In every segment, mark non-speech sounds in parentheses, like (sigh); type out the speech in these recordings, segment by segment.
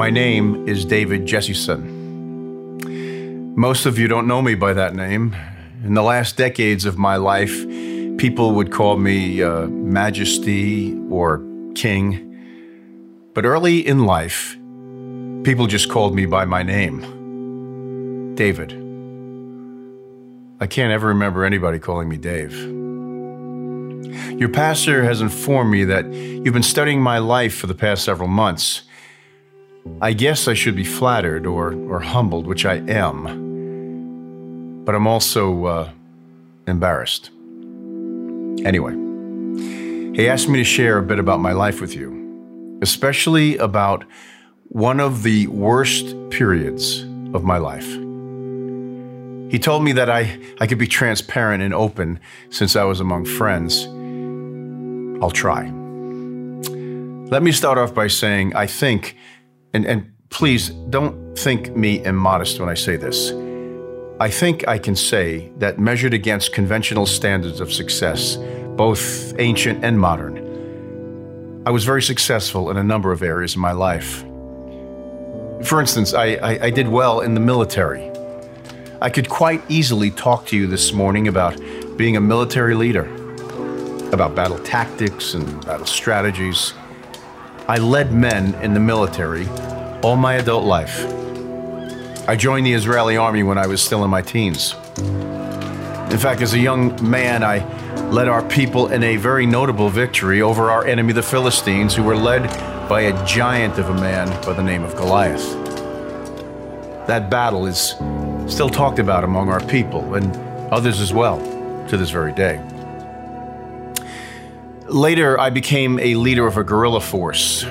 My name is David Jesseson. Most of you don't know me by that name. In the last decades of my life, people would call me uh, Majesty or King. But early in life, people just called me by my name David. I can't ever remember anybody calling me Dave. Your pastor has informed me that you've been studying my life for the past several months. I guess I should be flattered or, or humbled, which I am. But I'm also uh, embarrassed. Anyway, he asked me to share a bit about my life with you, especially about one of the worst periods of my life. He told me that I, I could be transparent and open since I was among friends. I'll try. Let me start off by saying I think, and, and please don't think me immodest when I say this. I think I can say that measured against conventional standards of success, both ancient and modern, I was very successful in a number of areas in my life. For instance, I, I, I did well in the military. I could quite easily talk to you this morning about being a military leader about battle tactics and battle strategies. I led men in the military all my adult life. I joined the Israeli army when I was still in my teens. In fact, as a young man, I led our people in a very notable victory over our enemy, the Philistines, who were led by a giant of a man by the name of Goliath. That battle is still talked about among our people and others as well to this very day. Later, I became a leader of a guerrilla force.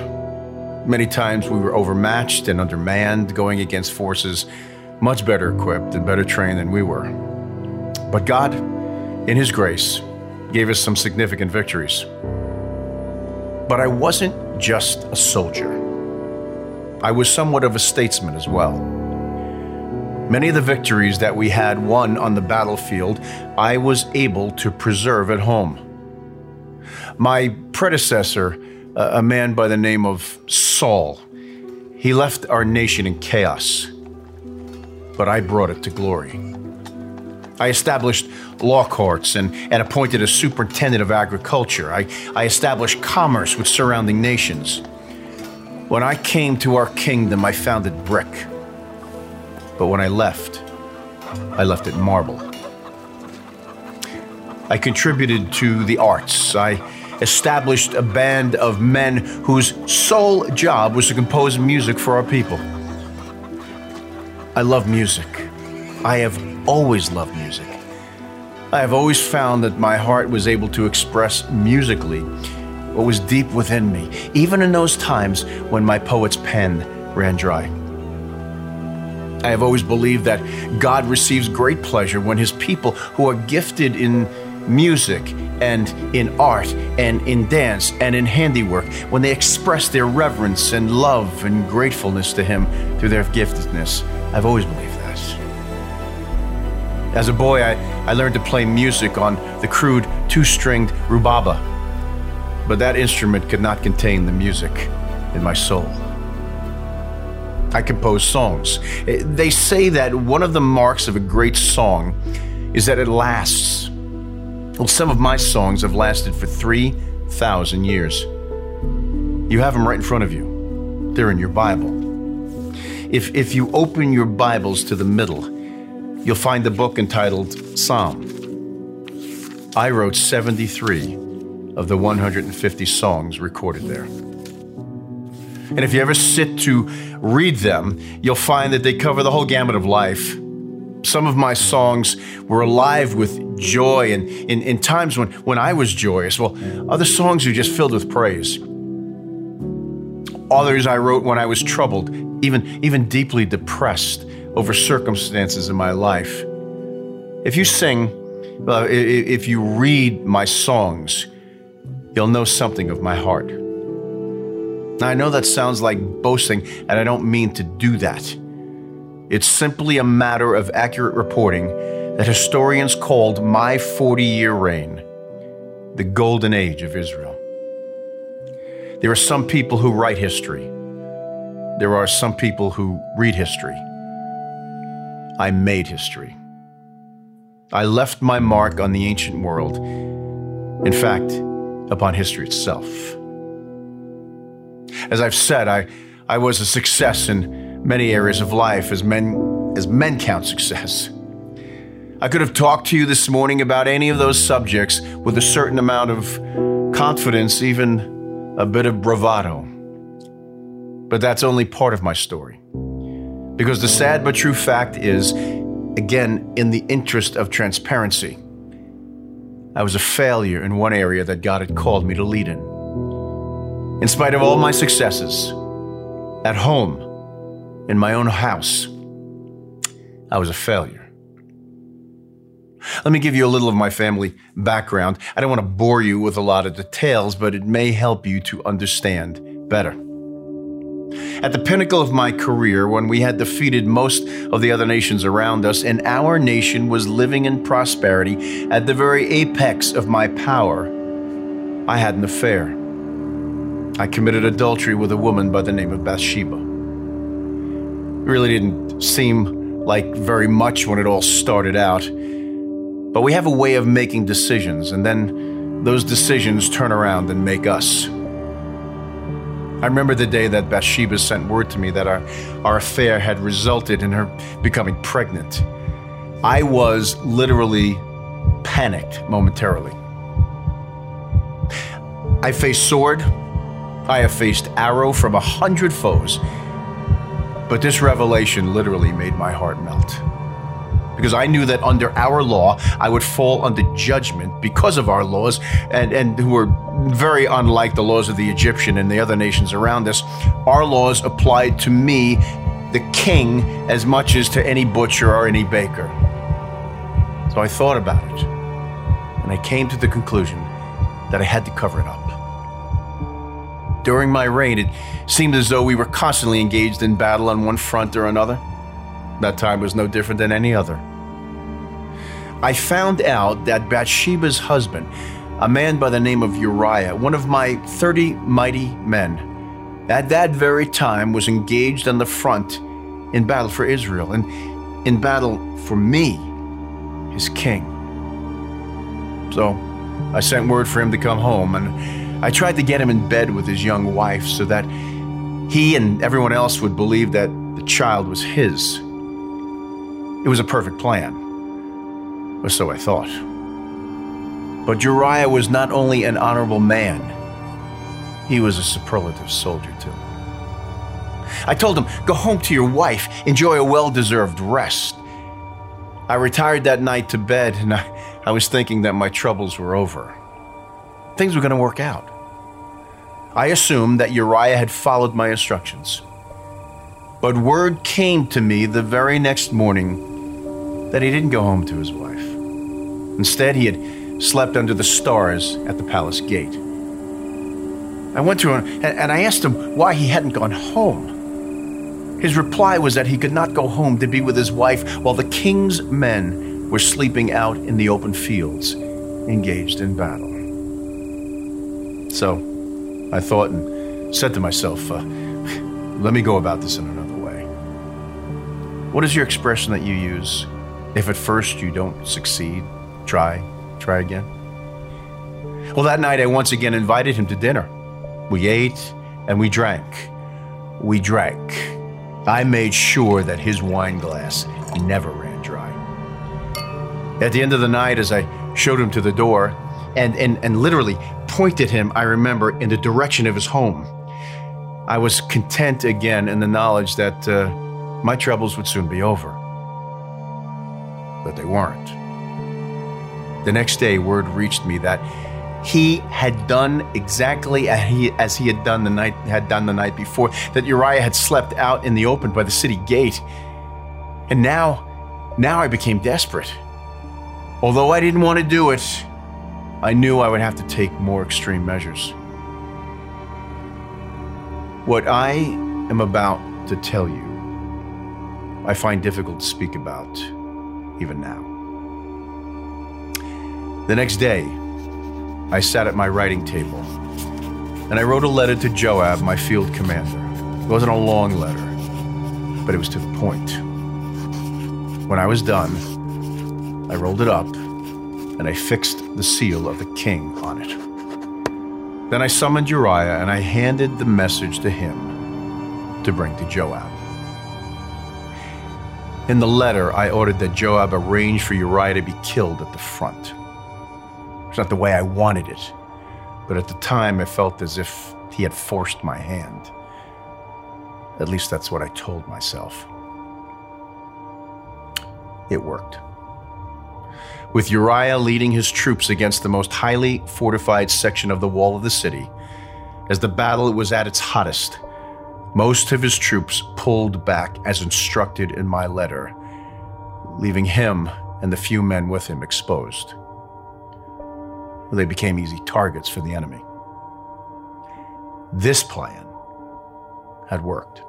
Many times we were overmatched and undermanned, going against forces much better equipped and better trained than we were. But God, in His grace, gave us some significant victories. But I wasn't just a soldier, I was somewhat of a statesman as well. Many of the victories that we had won on the battlefield, I was able to preserve at home. My predecessor, a man by the name of Saul, he left our nation in chaos, but I brought it to glory. I established law courts and, and appointed a superintendent of agriculture. I, I established commerce with surrounding nations. When I came to our kingdom, I founded brick. But when I left, I left it marble. I contributed to the arts. I established a band of men whose sole job was to compose music for our people. I love music. I have always loved music. I have always found that my heart was able to express musically what was deep within me, even in those times when my poet's pen ran dry. I have always believed that God receives great pleasure when his people who are gifted in music and in art and in dance and in handiwork, when they express their reverence and love and gratefulness to Him through their giftedness. I've always believed that. As a boy, I, I learned to play music on the crude two stringed rubaba, but that instrument could not contain the music in my soul. I compose songs. Eh, they say that one of the marks of a great song is that it lasts well, some of my songs have lasted for 3,000 years. You have them right in front of you, they're in your Bible. If, if you open your Bibles to the middle, you'll find the book entitled Psalm. I wrote 73 of the 150 songs recorded there. And if you ever sit to read them, you'll find that they cover the whole gamut of life some of my songs were alive with joy and in, times when, when I was joyous. Well, other songs are just filled with praise. Others I wrote when I was troubled, even, even deeply depressed over circumstances in my life. If you sing, well, if you read my songs, you'll know something of my heart. Now, I know that sounds like boasting, and I don't mean to do that. It's simply a matter of accurate reporting that historians called my 40 year reign the golden age of Israel. There are some people who write history, there are some people who read history. I made history. I left my mark on the ancient world. In fact, upon history itself. As I've said, I, I was a success in many areas of life as men, as men count success. I could have talked to you this morning about any of those subjects with a certain amount of confidence, even a bit of bravado. But that's only part of my story. Because the sad but true fact is, again, in the interest of transparency, I was a failure in one area that God had called me to lead in. In spite of all my successes, at home, in my own house, I was a failure. Let me give you a little of my family background. I don't want to bore you with a lot of details, but it may help you to understand better. At the pinnacle of my career, when we had defeated most of the other nations around us, and our nation was living in prosperity at the very apex of my power, I had an affair. I committed adultery with a woman by the name of Bathsheba. Really didn't seem like very much when it all started out, but we have a way of making decisions, and then those decisions turn around and make us. I remember the day that Bathsheba sent word to me that our, our affair had resulted in her becoming pregnant. I was literally panicked momentarily. I faced sword, I have faced arrow from a hundred foes, but this revelation literally made my heart melt because I knew that under our law, I would fall under judgment because of our laws, and, and who were very unlike the laws of the Egyptian and the other nations around us. Our laws applied to me, the king, as much as to any butcher or any baker. So I thought about it, and I came to the conclusion that I had to cover it up. During my reign, it seemed as though we were constantly engaged in battle on one front or another. That time was no different than any other. I found out that Bathsheba's husband, a man by the name of Uriah, one of my 30 mighty men, at that very time was engaged on the front in battle for Israel and in battle for me, his king. So I sent word for him to come home, and I tried to get him in bed with his young wife so that he and everyone else would believe that the child was his. It was a perfect plan or so I thought. But Uriah was not only an honorable man, he was a superlative soldier too. I told him, Go home to your wife, enjoy a well deserved rest. I retired that night to bed and I, I was thinking that my troubles were over. Things were going to work out. I assumed that Uriah had followed my instructions. But word came to me the very next morning that he didn't go home to his wife. Instead, he had slept under the stars at the palace gate. I went to him and I asked him why he hadn't gone home. His reply was that he could not go home to be with his wife while the king's men were sleeping out in the open fields, engaged in battle. So I thought and said to myself, uh, let me go about this in another way. What is your expression that you use if at first you don't succeed? Try, try again. Well, that night I once again invited him to dinner. We ate and we drank. We drank. I made sure that his wine glass never ran dry. At the end of the night, as I showed him to the door and, and, and literally pointed him, I remember, in the direction of his home, I was content again in the knowledge that uh, my troubles would soon be over. But they weren't. The next day, word reached me that he had done exactly as he, as he had done the night had done the night before. That Uriah had slept out in the open by the city gate, and now, now I became desperate. Although I didn't want to do it, I knew I would have to take more extreme measures. What I am about to tell you, I find difficult to speak about even now. The next day, I sat at my writing table and I wrote a letter to Joab, my field commander. It wasn't a long letter, but it was to the point. When I was done, I rolled it up and I fixed the seal of the king on it. Then I summoned Uriah and I handed the message to him to bring to Joab. In the letter, I ordered that Joab arrange for Uriah to be killed at the front. It's not the way I wanted it, but at the time I felt as if he had forced my hand. At least that's what I told myself. It worked. With Uriah leading his troops against the most highly fortified section of the wall of the city, as the battle was at its hottest, most of his troops pulled back as instructed in my letter, leaving him and the few men with him exposed. They became easy targets for the enemy. This plan had worked.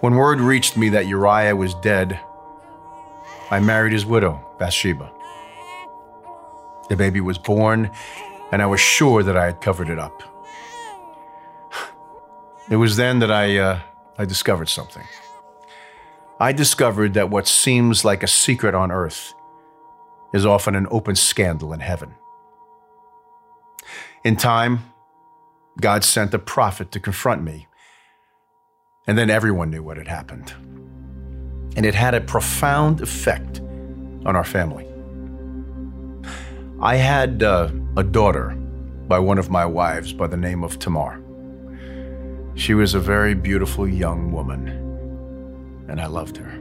When word reached me that Uriah was dead, I married his widow, Bathsheba. The baby was born, and I was sure that I had covered it up. It was then that I, uh, I discovered something. I discovered that what seems like a secret on earth is often an open scandal in heaven. In time, God sent a prophet to confront me, and then everyone knew what had happened. And it had a profound effect on our family. I had uh, a daughter by one of my wives by the name of Tamar. She was a very beautiful young woman, and I loved her.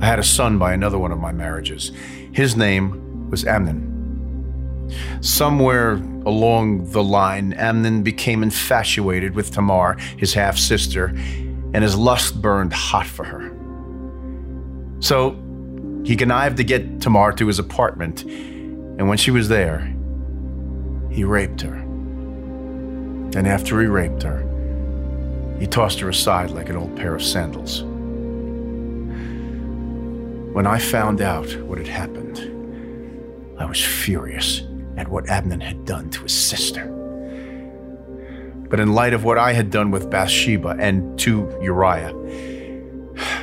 I had a son by another one of my marriages. His name was Amnon. Somewhere along the line, Amnon became infatuated with Tamar, his half sister, and his lust burned hot for her. So he connived to get Tamar to his apartment, and when she was there, he raped her. And after he raped her, he tossed her aside like an old pair of sandals. When I found out what had happened, I was furious at what Amnon had done to his sister. But in light of what I had done with Bathsheba and to Uriah,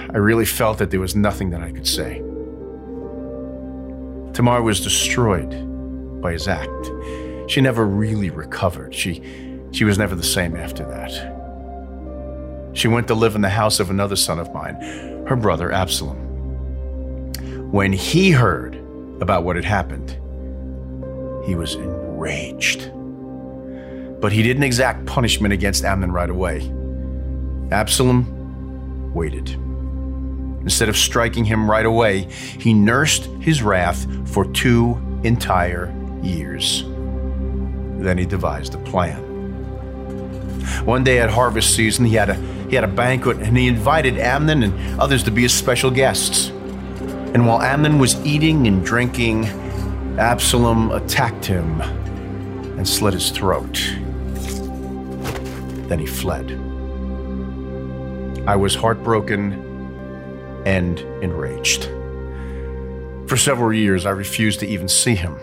I really felt that there was nothing that I could say. Tamar was destroyed by his act. She never really recovered. She she was never the same after that. She went to live in the house of another son of mine, her brother Absalom. When he heard about what had happened, he was enraged. But he didn't exact punishment against Amnon right away. Absalom waited. Instead of striking him right away, he nursed his wrath for two entire years. Then he devised a plan. One day at harvest season, he had a he had a banquet and he invited Amnon and others to be his special guests. And while Amnon was eating and drinking, Absalom attacked him and slit his throat. Then he fled. I was heartbroken and enraged. For several years, I refused to even see him.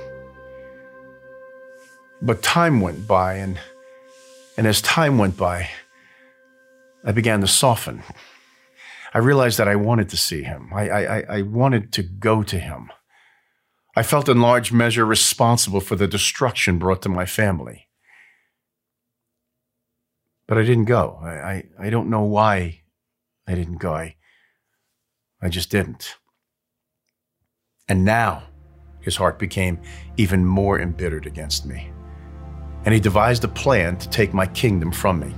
But time went by, and and as time went by, I began to soften. I realized that I wanted to see him. I, I, I wanted to go to him. I felt in large measure responsible for the destruction brought to my family. But I didn't go. I, I, I don't know why I didn't go. I, I just didn't. And now his heart became even more embittered against me and he devised a plan to take my kingdom from me.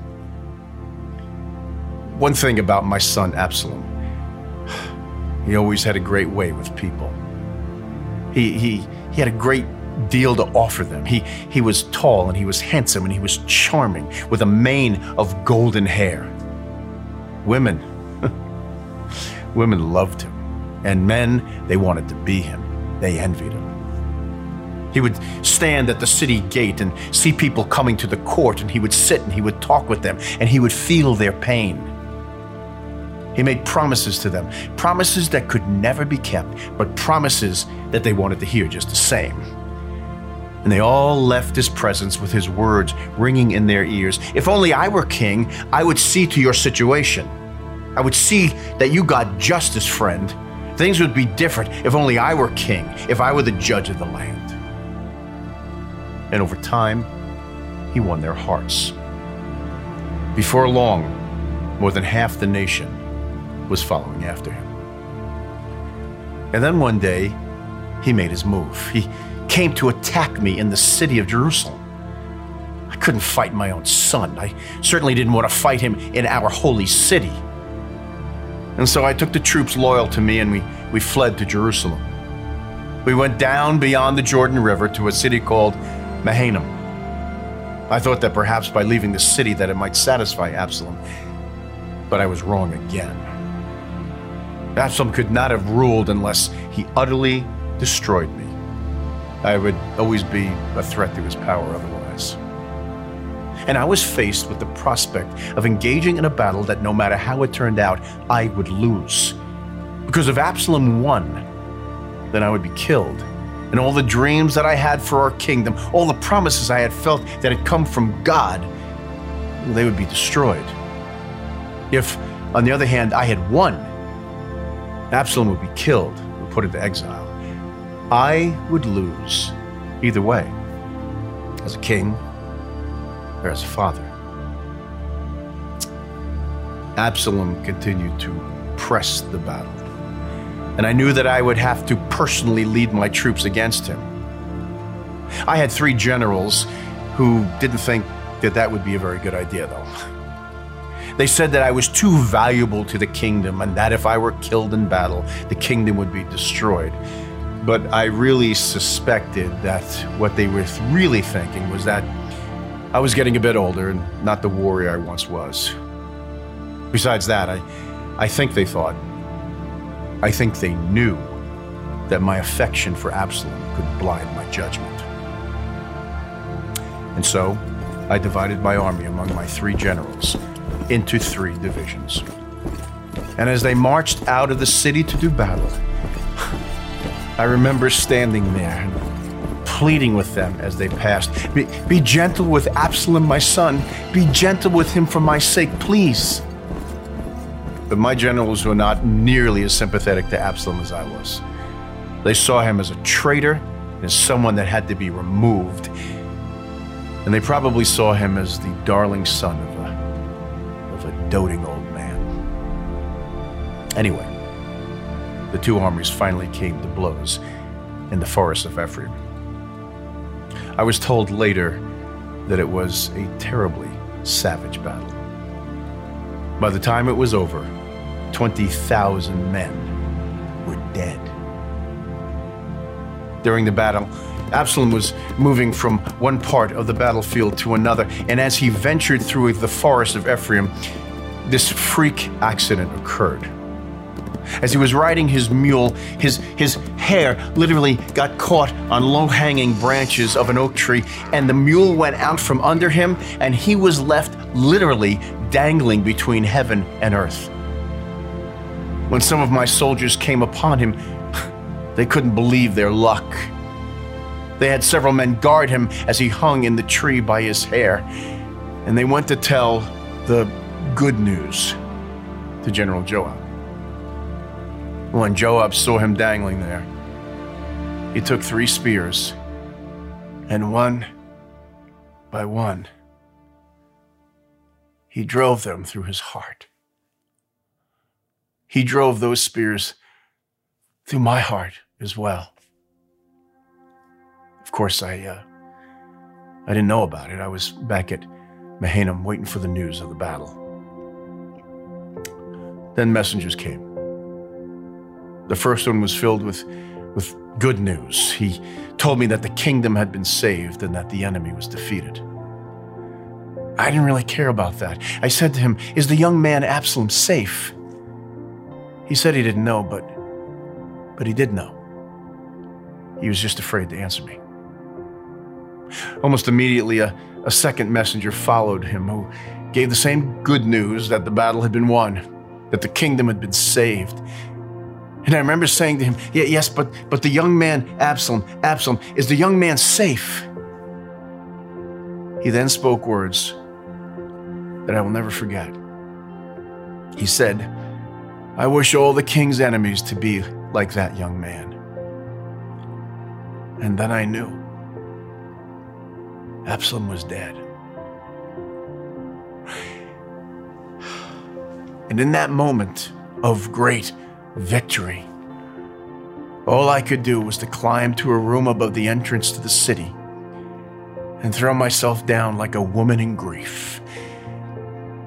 One thing about my son Absalom, he always had a great way with people. He, he, he had a great deal to offer them. He, he was tall and he was handsome and he was charming with a mane of golden hair. Women, (laughs) women loved him, and men, they wanted to be him. They envied him. He would stand at the city gate and see people coming to the court, and he would sit and he would talk with them, and he would feel their pain. He made promises to them, promises that could never be kept, but promises that they wanted to hear just the same. And they all left his presence with his words ringing in their ears. If only I were king, I would see to your situation. I would see that you got justice, friend. Things would be different if only I were king, if I were the judge of the land. And over time, he won their hearts. Before long, more than half the nation was following after him. And then one day, he made his move. He came to attack me in the city of Jerusalem. I couldn't fight my own son. I certainly didn't want to fight him in our holy city. And so I took the troops loyal to me and we, we fled to Jerusalem. We went down beyond the Jordan River to a city called Mahanaim. I thought that perhaps by leaving the city that it might satisfy Absalom, but I was wrong again. Absalom could not have ruled unless he utterly destroyed me. I would always be a threat to his power otherwise. And I was faced with the prospect of engaging in a battle that no matter how it turned out, I would lose. Because if Absalom won, then I would be killed. And all the dreams that I had for our kingdom, all the promises I had felt that had come from God, they would be destroyed. If, on the other hand, I had won, Absalom would be killed or put into exile. I would lose either way, as a king or as a father. Absalom continued to press the battle, and I knew that I would have to personally lead my troops against him. I had three generals who didn't think that that would be a very good idea, though. They said that I was too valuable to the kingdom and that if I were killed in battle, the kingdom would be destroyed. But I really suspected that what they were really thinking was that I was getting a bit older and not the warrior I once was. Besides that, I, I think they thought, I think they knew that my affection for Absalom could blind my judgment. And so I divided my army among my three generals into three divisions. And as they marched out of the city to do battle, I remember standing there pleading with them as they passed be, be, gentle with Absalom, my son. Be gentle with him for my sake, please. But my generals were not nearly as sympathetic to Absalom as I was. They saw him as a traitor, as someone that had to be removed. And they probably saw him as the darling son of a, of a doting old man. Anyway, the two armies finally came to blows in the forest of Ephraim. I was told later that it was a terribly savage battle. By the time it was over, 20,000 men were dead. During the battle, Absalom was moving from one part of the battlefield to another, and as he ventured through the forest of Ephraim, this freak accident occurred. As he was riding his mule, his, his hair literally got caught on low hanging branches of an oak tree, and the mule went out from under him, and he was left literally dangling between heaven and earth. When some of my soldiers came upon him, (laughs) they couldn't believe their luck. They had several men guard him as he hung in the tree by his hair, and they went to tell the good news to General Joab. When Joab saw him dangling there, he took three spears, and one by one, he drove them through his heart. He drove those spears through my heart as well. Of course, I, uh, I didn't know about it. I was back at Mahanaim waiting for the news of the battle. Then messengers came. The first one was filled with, with good news. He told me that the kingdom had been saved and that the enemy was defeated. I didn't really care about that. I said to him, Is the young man Absalom safe? He said he didn't know, but, but he did know. He was just afraid to answer me. Almost immediately, a, a second messenger followed him who gave the same good news that the battle had been won that the kingdom had been saved. And I remember saying to him, yeah, Yes, but, but the young man, Absalom, Absalom, is the young man safe? He then spoke words that I will never forget. He said, I wish all the king's enemies to be like that young man. And then I knew Absalom was dead. And in that moment of great victory, all I could do was to climb to a room above the entrance to the city and throw myself down like a woman in grief.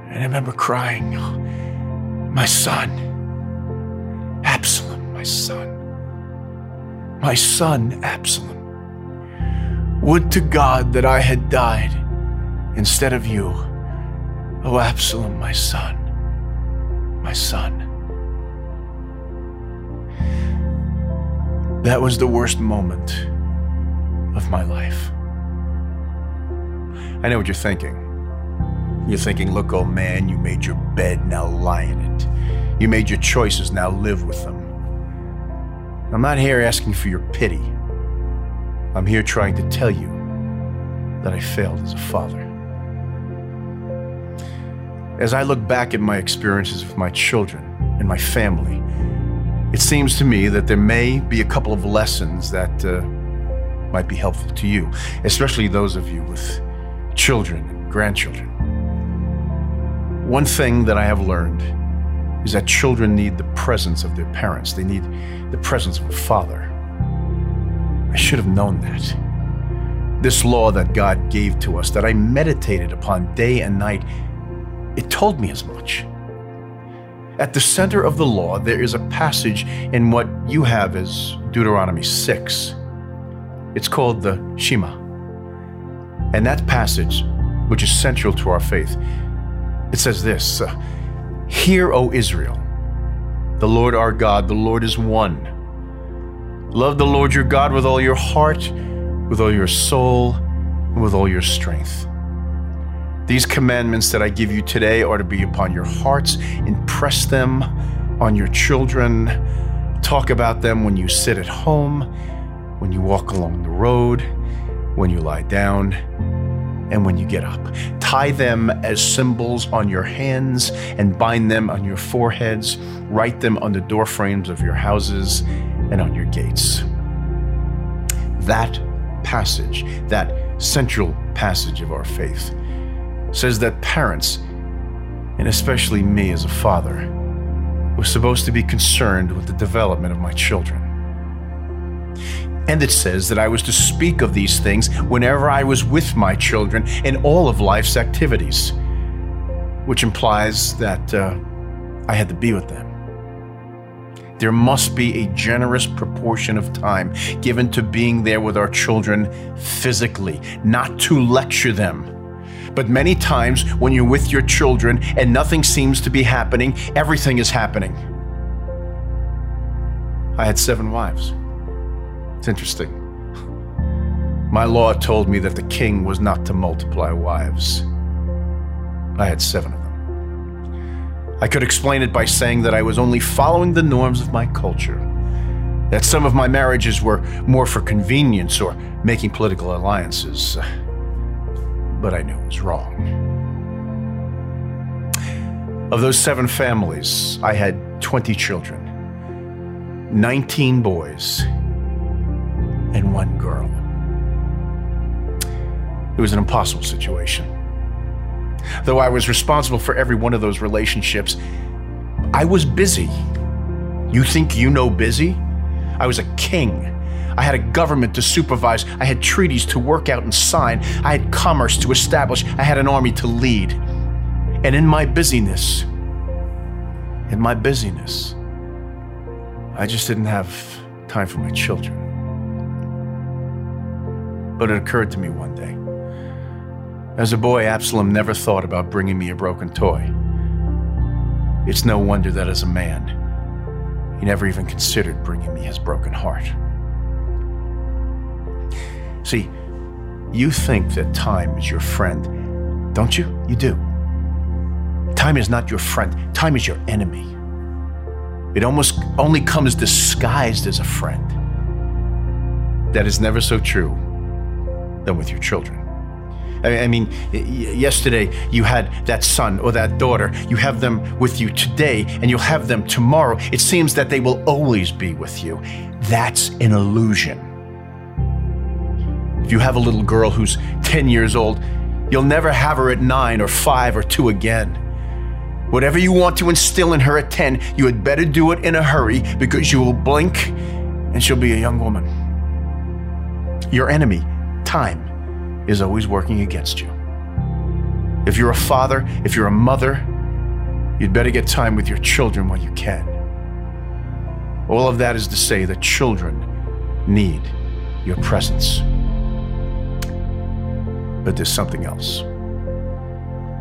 And I remember crying, My son, Absalom, my son, my son, Absalom. Would to God that I had died instead of you. Oh, Absalom, my son, my son. That was the worst moment of my life. I know what you're thinking. You're thinking, look, old man, you made your bed, now lie in it. You made your choices, now live with them. I'm not here asking for your pity. I'm here trying to tell you that I failed as a father. As I look back at my experiences with my children and my family, it seems to me that there may be a couple of lessons that uh, might be helpful to you, especially those of you with children and grandchildren. One thing that I have learned is that children need the presence of their parents, they need the presence of a father. I should have known that. This law that God gave to us, that I meditated upon day and night, it told me as much. At the center of the law, there is a passage in what you have as Deuteronomy 6. It's called the Shema. And that passage, which is central to our faith, it says this uh, Hear, O Israel, the Lord our God, the Lord is one. Love the Lord your God with all your heart, with all your soul, and with all your strength. These commandments that I give you today are to be upon your hearts. Impress them on your children. Talk about them when you sit at home, when you walk along the road, when you lie down, and when you get up. Tie them as symbols on your hands and bind them on your foreheads. Write them on the door frames of your houses and on your gates. That passage, that central passage of our faith, says that parents, and especially me as a father, was supposed to be concerned with the development of my children. And it says that I was to speak of these things whenever I was with my children in all of life's activities, which implies that uh, I had to be with them. There must be a generous proportion of time given to being there with our children physically, not to lecture them. But many times when you're with your children and nothing seems to be happening, everything is happening. I had seven wives. It's interesting. My law told me that the king was not to multiply wives. I had seven of them. I could explain it by saying that I was only following the norms of my culture, that some of my marriages were more for convenience or making political alliances. But I knew it was wrong. Of those seven families, I had 20 children, 19 boys, and one girl. It was an impossible situation. Though I was responsible for every one of those relationships, I was busy. You think you know busy? I was a king. I had a government to supervise. I had treaties to work out and sign. I had commerce to establish. I had an army to lead. And in my busyness, in my busyness, I just didn't have time for my children. But it occurred to me one day as a boy, Absalom never thought about bringing me a broken toy. It's no wonder that as a man, he never even considered bringing me his broken heart. See, you think that time is your friend, don't you? You do. Time is not your friend, time is your enemy. It almost only comes disguised as a friend. That is never so true than with your children. I mean, yesterday you had that son or that daughter. You have them with you today, and you'll have them tomorrow. It seems that they will always be with you. That's an illusion. If you have a little girl who's 10 years old, you'll never have her at nine or five or two again. Whatever you want to instill in her at 10, you had better do it in a hurry because you will blink and she'll be a young woman. Your enemy, time, is always working against you. If you're a father, if you're a mother, you'd better get time with your children while you can. All of that is to say that children need your presence. But there's something else.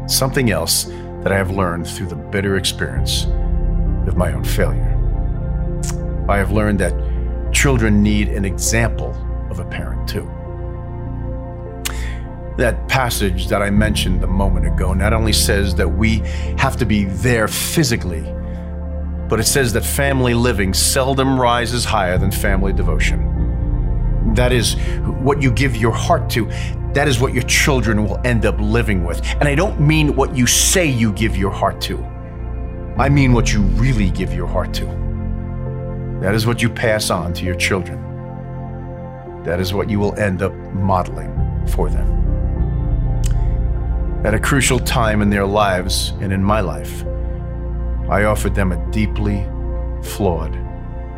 Something else that I have learned through the bitter experience of my own failure. I have learned that children need an example of a parent too. That passage that I mentioned a moment ago not only says that we have to be there physically, but it says that family living seldom rises higher than family devotion. That is what you give your heart to. That is what your children will end up living with. And I don't mean what you say you give your heart to, I mean what you really give your heart to. That is what you pass on to your children. That is what you will end up modeling for them. At a crucial time in their lives and in my life, I offered them a deeply flawed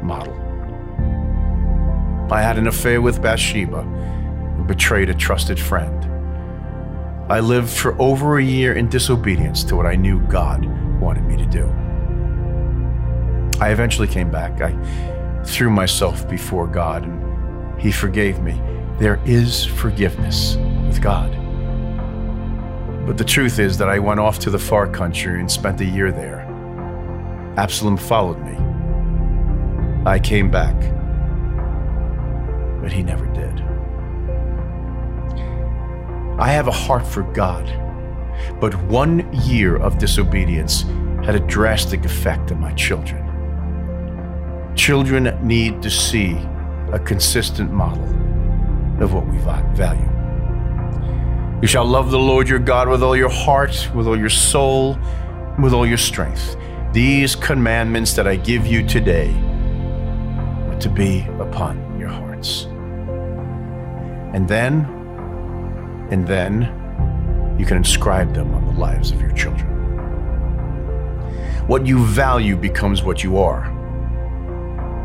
model. I had an affair with Bathsheba betrayed a trusted friend. I lived for over a year in disobedience to what I knew God wanted me to do. I eventually came back. I threw myself before God and He forgave me. There is forgiveness with God. But the truth is that I went off to the far country and spent a year there. Absalom followed me. I came back, but he never did. I have a heart for God, but one year of disobedience had a drastic effect on my children. Children need to see a consistent model of what we value. You shall love the Lord your God with all your heart, with all your soul, with all your strength. These commandments that I give you today are to be upon your hearts. And then, and then, you can inscribe them on the lives of your children. What you value becomes what you are.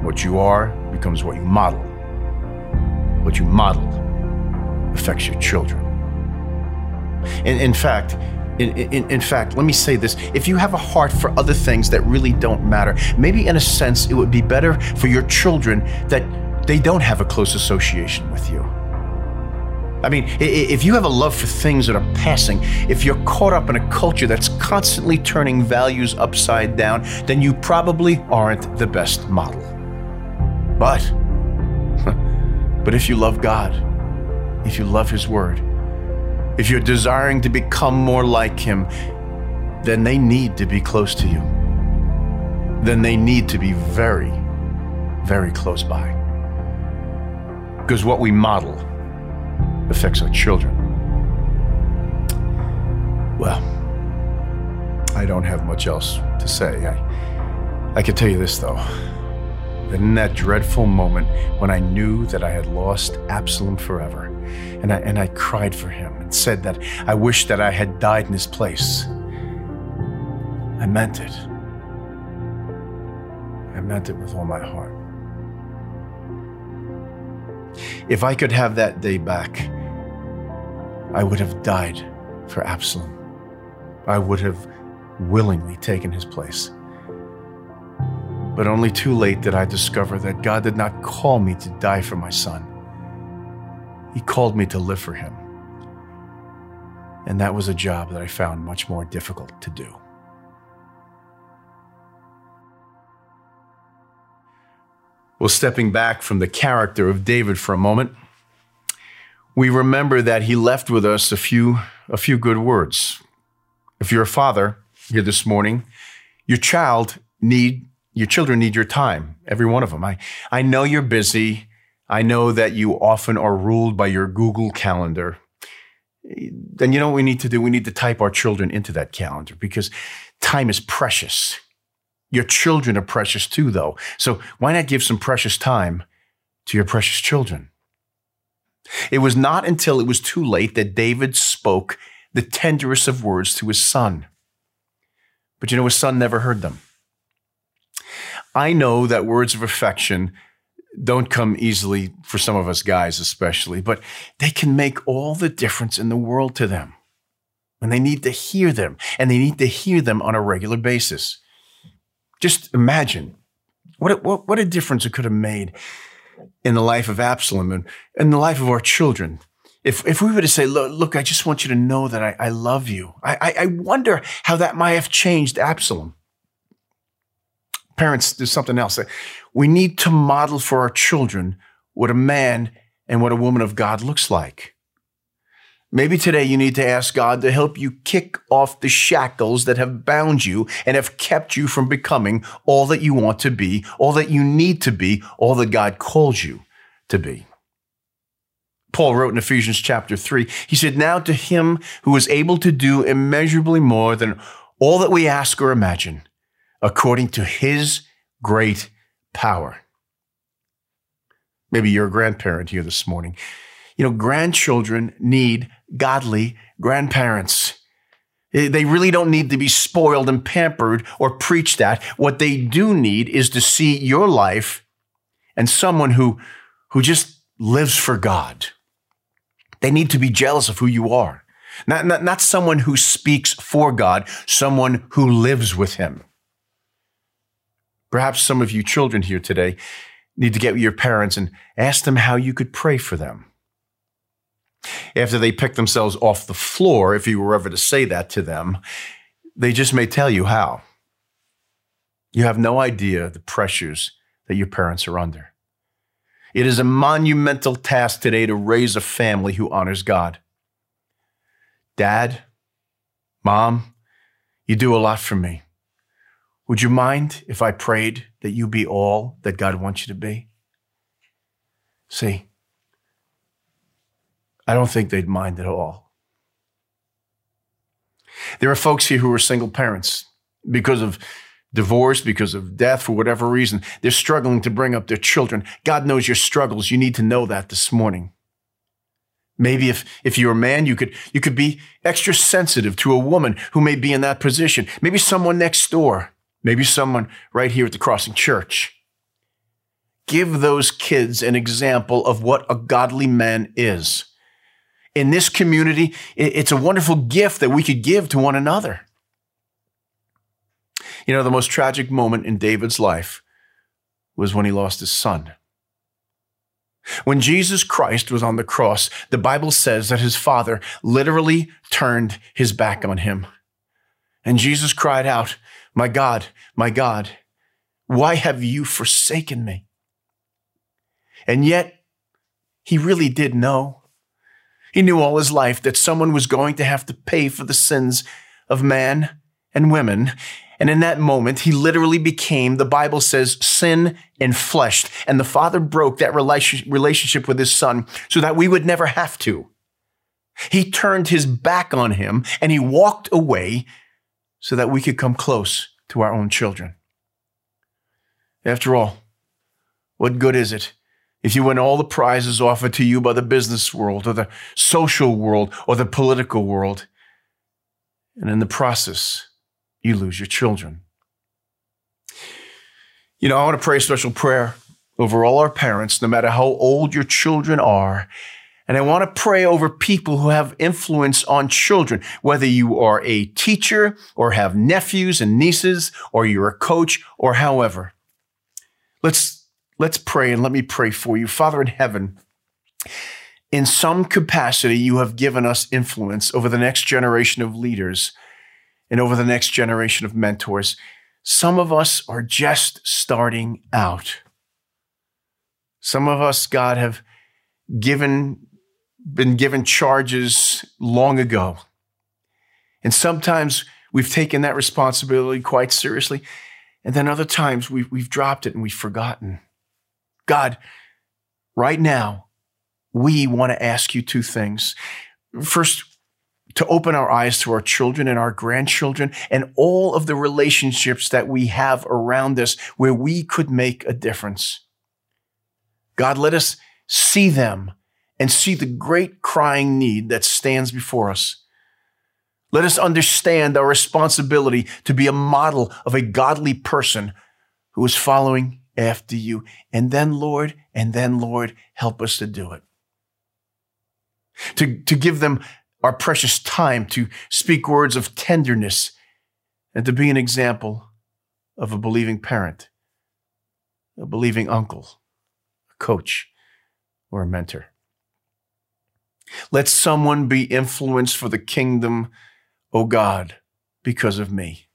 What you are becomes what you model. What you model affects your children. In, in fact, in, in, in, fact, let me say this. If you have a heart for other things that really don't matter, maybe in a sense it would be better for your children that they don't have a close association with you. I mean, if you have a love for things that are passing, if you're caught up in a culture that's constantly turning values upside down, then you probably aren't the best model. But, (laughs) but if you love God, if you love His Word, if you're desiring to become more like Him, then they need to be close to you. Then they need to be very, very close by. Because what we model affects our children. Well, I don't have much else to say. I, I can tell you this, though. That in that dreadful moment when I knew that I had lost Absalom forever, and I, and I cried for him and said that I wished that I had died in his place, I meant it. I meant it with all my heart. If I could have that day back, I would have died for Absalom. I would have willingly taken his place. But only too late did I discover that God did not call me to die for my son. He called me to live for him. And that was a job that I found much more difficult to do. Well, stepping back from the character of David for a moment, we remember that he left with us a few, a few good words. If you're a father here this morning, your child need your children need your time, every one of them. I, I know you're busy. I know that you often are ruled by your Google Calendar. then you know what we need to do? We need to type our children into that calendar because time is precious. Your children are precious too, though. So why not give some precious time to your precious children? It was not until it was too late that David spoke the tenderest of words to his son. But you know, his son never heard them. I know that words of affection don't come easily for some of us guys, especially, but they can make all the difference in the world to them. And they need to hear them, and they need to hear them on a regular basis. Just imagine what what, what a difference it could have made in the life of Absalom and in the life of our children. If, if we were to say, look, look I just want you to know that I, I love you, I, I, I wonder how that might have changed Absalom. Parents, there's something else. We need to model for our children what a man and what a woman of God looks like. Maybe today you need to ask God to help you kick off the shackles that have bound you and have kept you from becoming all that you want to be, all that you need to be, all that God calls you to be. Paul wrote in Ephesians chapter 3, he said, Now to him who is able to do immeasurably more than all that we ask or imagine, according to his great power. Maybe you're a grandparent here this morning. You know, grandchildren need godly grandparents. They really don't need to be spoiled and pampered or preached at. What they do need is to see your life and someone who, who just lives for God. They need to be jealous of who you are. Not, not, not someone who speaks for God, someone who lives with Him. Perhaps some of you children here today need to get with your parents and ask them how you could pray for them. After they pick themselves off the floor, if you were ever to say that to them, they just may tell you how. You have no idea the pressures that your parents are under. It is a monumental task today to raise a family who honors God. Dad, mom, you do a lot for me. Would you mind if I prayed that you be all that God wants you to be? See, I don't think they'd mind at all. There are folks here who are single parents because of divorce, because of death, for whatever reason. They're struggling to bring up their children. God knows your struggles. You need to know that this morning. Maybe if, if you're a man, you could, you could be extra sensitive to a woman who may be in that position. Maybe someone next door maybe someone right here at the Crossing Church. Give those kids an example of what a godly man is. In this community, it's a wonderful gift that we could give to one another. You know, the most tragic moment in David's life was when he lost his son. When Jesus Christ was on the cross, the Bible says that his father literally turned his back on him. And Jesus cried out, my God, my God, why have you forsaken me? And yet, he really did know. He knew all his life that someone was going to have to pay for the sins of man and women. And in that moment, he literally became, the Bible says, sin and flesh. And the father broke that relationship with his son so that we would never have to. He turned his back on him and he walked away so that we could come close to our own children. After all, what good is it if you win all the prizes offered to you by the business world or the social world or the political world, and in the process, you lose your children? You know, I want to pray a special prayer over all our parents, no matter how old your children are, and I want to pray over people who have influence on children, whether you are a teacher or have nephews and nieces, or you're a coach, or however. Let's, let's pray and let me pray for you. Father in heaven, in some capacity, you have given us influence over the next generation of leaders and over the next generation of mentors. Some of us are just starting out. Some of us, God, have given been given charges long ago. And sometimes we've taken that responsibility quite seriously. And then other times we've, we've dropped it and we've forgotten. God, right now, we want to ask you two things. First, to open our eyes to our children and our grandchildren and all of the relationships that we have around us where we could make a difference. God, let us see them and see the great crying need that stands before us. Let us understand our responsibility to be a model of a godly person who is following after you. And then, Lord, and then, Lord, help us to do it. To, to give them our precious time to speak words of tenderness and to be an example of a believing parent, a believing uncle, a coach, or a mentor. Let someone be influenced for the kingdom, O God, because of me.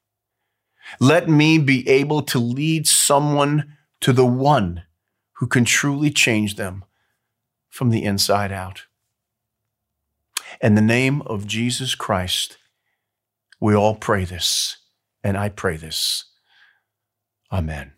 Let me be able to lead someone to the one who can truly change them from the inside out. In the name of Jesus Christ, we all pray this, and I pray this. Amen.